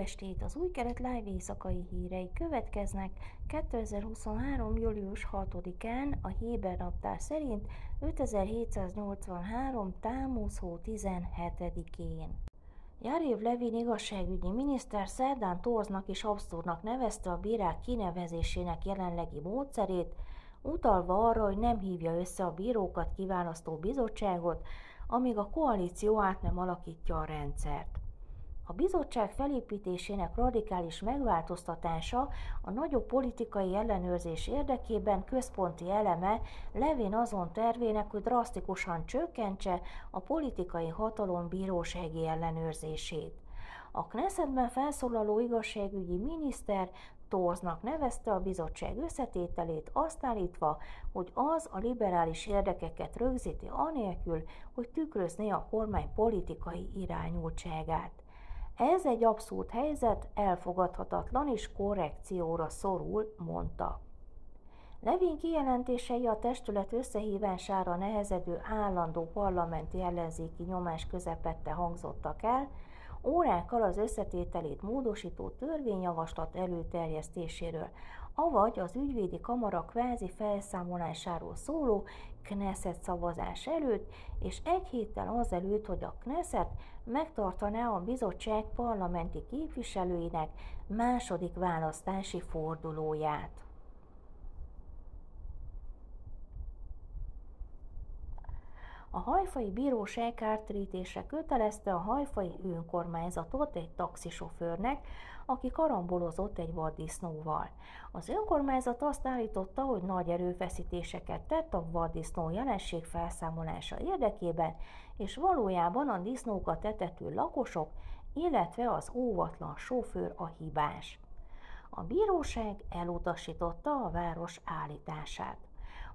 estét! Az új keret live éjszakai hírei következnek 2023. július 6-án a Héber naptár szerint 5783. támusz hó 17-én. Jarév Levin igazságügyi miniszter szerdán torznak és abszurdnak nevezte a bírák kinevezésének jelenlegi módszerét, utalva arra, hogy nem hívja össze a bírókat kiválasztó bizottságot, amíg a koalíció át nem alakítja a rendszert. A bizottság felépítésének radikális megváltoztatása a nagyobb politikai ellenőrzés érdekében központi eleme Levin azon tervének, hogy drasztikusan csökkentse a politikai hatalom bírósági ellenőrzését. A Knessetben felszólaló igazságügyi miniszter Torznak nevezte a bizottság összetételét, azt állítva, hogy az a liberális érdekeket rögzíti anélkül, hogy tükrözné a kormány politikai irányultságát. Ez egy abszurd helyzet, elfogadhatatlan és korrekcióra szorul, mondta. Levin kijelentései a testület összehívására nehezedő állandó parlamenti ellenzéki nyomás közepette hangzottak el, órákkal az összetételét módosító törvényjavaslat előterjesztéséről, avagy az ügyvédi kamara kvázi felszámolásáról szóló Knesset szavazás előtt, és egy héttel azelőtt, hogy a Knesset megtartaná a bizottság parlamenti képviselőinek második választási fordulóját. A hajfai bíróság kártérítésre kötelezte a hajfai önkormányzatot egy taxisofőrnek, aki karambolozott egy vaddisznóval. Az önkormányzat azt állította, hogy nagy erőfeszítéseket tett a vaddisznó jelenség felszámolása érdekében, és valójában a disznókat etető lakosok, illetve az óvatlan sofőr a hibás. A bíróság elutasította a város állítását.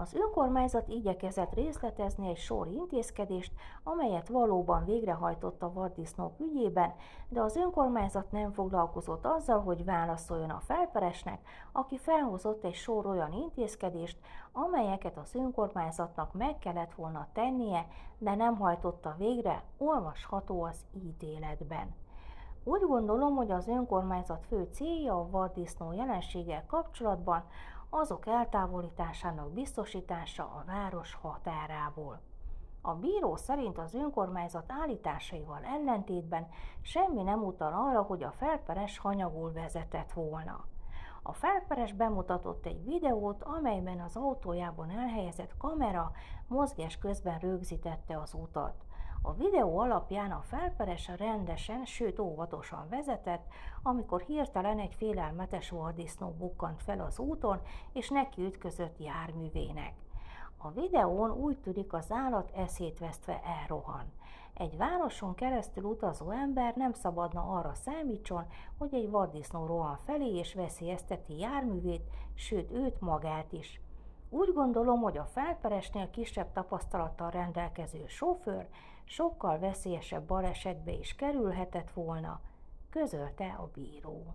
Az önkormányzat igyekezett részletezni egy sor intézkedést, amelyet valóban végrehajtott a vaddisznók ügyében, de az önkormányzat nem foglalkozott azzal, hogy válaszoljon a felperesnek, aki felhozott egy sor olyan intézkedést, amelyeket az önkormányzatnak meg kellett volna tennie, de nem hajtotta végre, olvasható az ítéletben. Úgy gondolom, hogy az önkormányzat fő célja a vaddisznó jelenséggel kapcsolatban azok eltávolításának biztosítása a város határából. A bíró szerint az önkormányzat állításaival ellentétben semmi nem utal arra, hogy a felperes hanyagul vezetett volna. A felperes bemutatott egy videót, amelyben az autójában elhelyezett kamera mozgás közben rögzítette az utat. A videó alapján a felperes rendesen, sőt óvatosan vezetett, amikor hirtelen egy félelmetes vardisznó bukkant fel az úton, és neki ütközött járművének. A videón úgy tűnik az állat eszét vesztve elrohan. Egy városon keresztül utazó ember nem szabadna arra számítson, hogy egy vaddisznó rohan felé és veszélyezteti járművét, sőt őt magát is. Úgy gondolom, hogy a felperesnél kisebb tapasztalattal rendelkező sofőr sokkal veszélyesebb balesetbe is kerülhetett volna, közölte a bíró.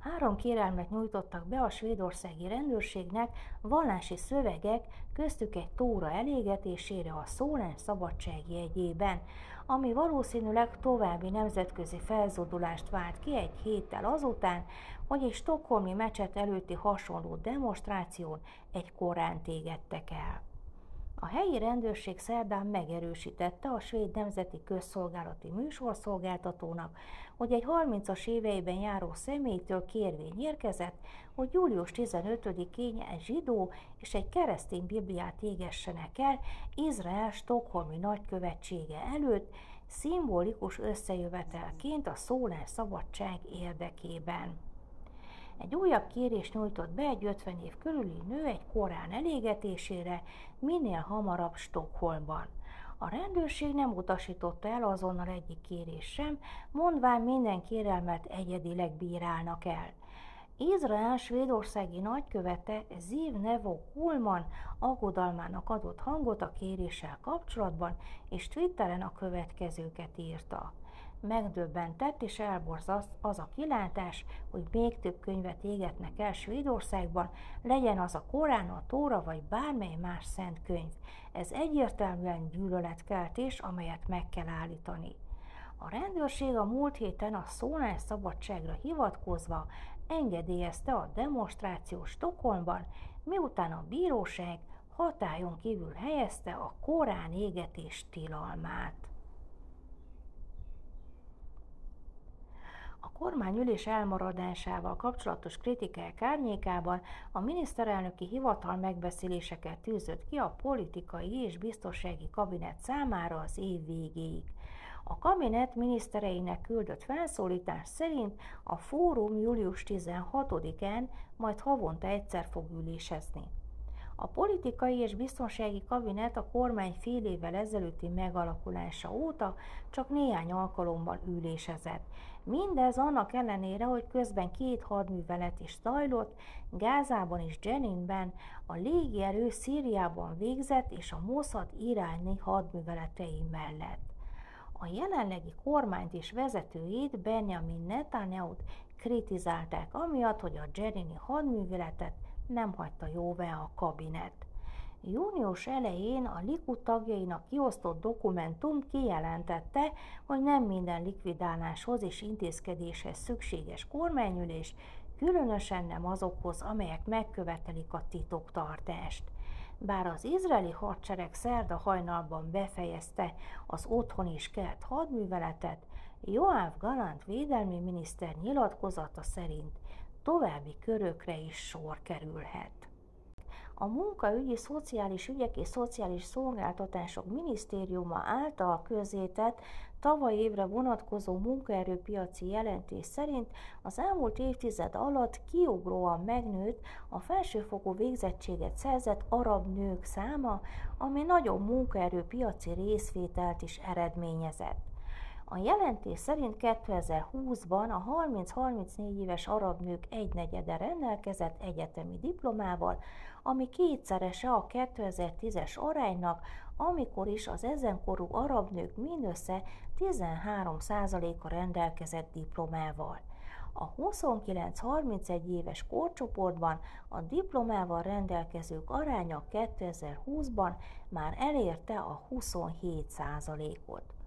Három kérelmet nyújtottak be a svédországi rendőrségnek vallási szövegek, köztük egy tóra elégetésére a szólás szabadság jegyében, ami valószínűleg további nemzetközi felzódulást vált ki egy héttel azután, hogy egy stokholmi mecset előtti hasonló demonstráción egy korán égettek el. A helyi rendőrség szerdán megerősítette a svéd nemzeti közszolgálati műsorszolgáltatónak, hogy egy 30-as éveiben járó személytől kérvény érkezett, hogy július 15-én egy zsidó és egy keresztény bibliát égessenek el Izrael Stockholmi nagykövetsége előtt, szimbolikus összejövetelként a szabadság érdekében. Egy újabb kérés nyújtott be egy 50 év körüli nő egy korán elégetésére, minél hamarabb Stockholmban. A rendőrség nem utasította el azonnal egyik kérés sem, mondván minden kérelmet egyedileg bírálnak el. Izrael svédországi nagykövete Ziv Nevo Kulman aggodalmának adott hangot a kéréssel kapcsolatban, és Twitteren a következőket írta megdöbbentett és elborzaszt az a kilátás, hogy még több könyvet égetnek el Svédországban, legyen az a Korán, a Tóra vagy bármely más szent könyv. Ez egyértelműen gyűlöletkeltés, amelyet meg kell állítani. A rendőrség a múlt héten a szólásszabadságra hivatkozva engedélyezte a demonstrációt Stockholmban, miután a bíróság hatályon kívül helyezte a korán égetés tilalmát. A kormányülés elmaradásával kapcsolatos kritikák árnyékában a miniszterelnöki hivatal megbeszéléseket tűzött ki a politikai és biztonsági kabinet számára az év végéig. A kabinet minisztereinek küldött felszólítás szerint a fórum július 16-án majd havonta egyszer fog ülésezni. A politikai és biztonsági kabinet a kormány fél évvel ezelőtti megalakulása óta csak néhány alkalommal ülésezett. Mindez annak ellenére, hogy közben két hadművelet is zajlott, Gázában és Jeninben, a légierő Szíriában végzett és a Mossad iráni hadműveletei mellett. A jelenlegi kormányt és vezetőjét Benjamin Netanyahu-t kritizálták amiatt, hogy a Jerini hadműveletet nem hagyta jóvá a kabinet. Június elején a Likud tagjainak kiosztott dokumentum kijelentette, hogy nem minden likvidáláshoz és intézkedéshez szükséges kormányülés, különösen nem azokhoz, amelyek megkövetelik a titoktartást. Bár az izraeli hadsereg szerda hajnalban befejezte az otthon is kelt hadműveletet, Joáv Galant védelmi miniszter nyilatkozata szerint további körökre is sor kerülhet. A Munkaügyi, Szociális Ügyek és Szociális Szolgáltatások Minisztériuma által közzétett tavaly évre vonatkozó munkaerőpiaci jelentés szerint az elmúlt évtized alatt kiugróan megnőtt a felsőfokú végzettséget szerzett arab nők száma, ami nagyobb munkaerőpiaci részvételt is eredményezett. A jelentés szerint 2020-ban a 30-34 éves arab nők egynegyede rendelkezett egyetemi diplomával, ami kétszerese a 2010-es aránynak, amikor is az ezenkorú arab nők mindössze 13%-a rendelkezett diplomával. A 29-31 éves korcsoportban a diplomával rendelkezők aránya 2020-ban már elérte a 27%-ot.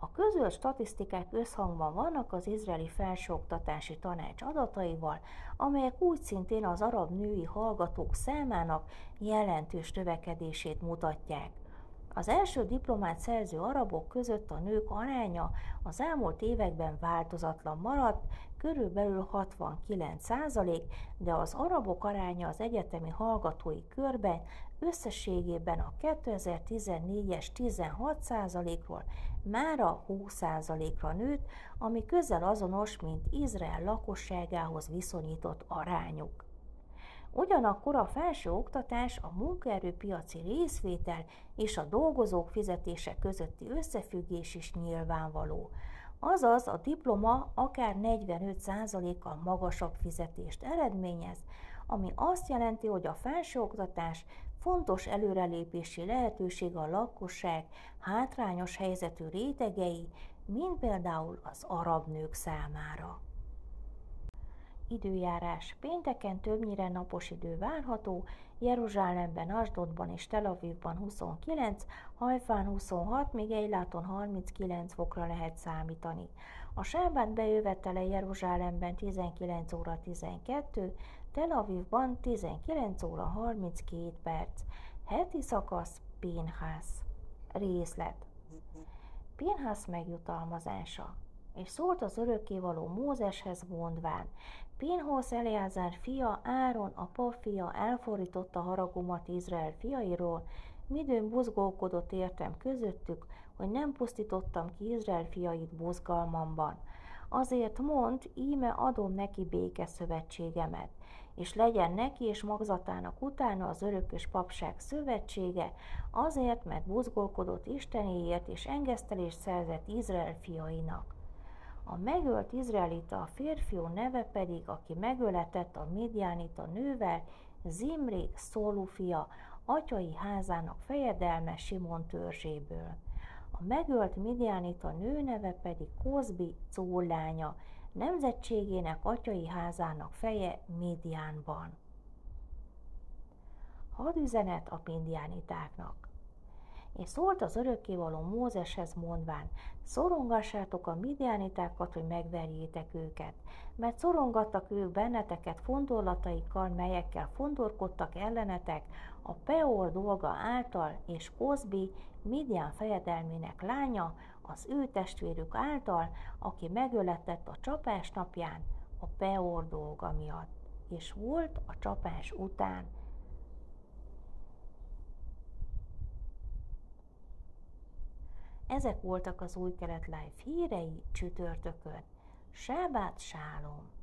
A közölt statisztikák összhangban vannak az izraeli felsőoktatási tanács adataival, amelyek úgy szintén az arab női hallgatók számának jelentős növekedését mutatják. Az első diplomát szerző arabok között a nők aránya az elmúlt években változatlan maradt, körülbelül 69 százalék, de az arabok aránya az egyetemi hallgatói körben összességében a 2014-es 16 százalékról mára 20 százalékra nőtt, ami közel azonos, mint Izrael lakosságához viszonyított arányuk. Ugyanakkor a felső oktatás, a munkaerőpiaci részvétel és a dolgozók fizetése közötti összefüggés is nyilvánvaló. Azaz a diploma akár 45%-kal magasabb fizetést eredményez, ami azt jelenti, hogy a felsőoktatás fontos előrelépési lehetőség a lakosság hátrányos helyzetű rétegei, mint például az arab nők számára. Időjárás. Pénteken többnyire napos idő várható, Jeruzsálemben, Asdodban és Tel Avivban 29, Hajfán 26, még Eiláton 39 fokra lehet számítani. A sábán bejövetele Jeruzsálemben 19 óra 12, Tel Avivban 19 óra 32 perc. Heti szakasz Pénház. Részlet. Pénház megjutalmazása. És szólt az örökkévaló Mózeshez mondván, Pinhoz Eleázár fia, Áron, a pap fia elfordította haragomat Izrael fiairól, midőn buzgolkodott értem közöttük, hogy nem pusztítottam ki Izrael fiait buzgalmamban. Azért mond, íme adom neki béke szövetségemet, és legyen neki és magzatának utána az örökös papság szövetsége, azért, mert buzgolkodott Istenéért és engesztelést szerzett Izrael fiainak. A megölt izraelita a férfiú neve pedig, aki megöletett a Midianita nővel, Zimri Szólufia, atyai házának fejedelme Simon törzséből. A megölt Midianita nő neve pedig Kozbi Cóllánya, nemzetségének atyai házának feje Midianban. Hadüzenet a Midianitáknak. És szólt az örökkévaló Mózeshez mondván, szorongassátok a midianitákat, hogy megverjétek őket, mert szorongattak ők benneteket fondorlataikkal, melyekkel fondorkodtak ellenetek a Peor dolga által, és Kozbi, Midian fejedelmének lánya, az ő testvérük által, aki megöletett a csapás napján a Peor dolga miatt, és volt a csapás után Ezek voltak az új kelet live hírei csütörtökön. Sábát sálom!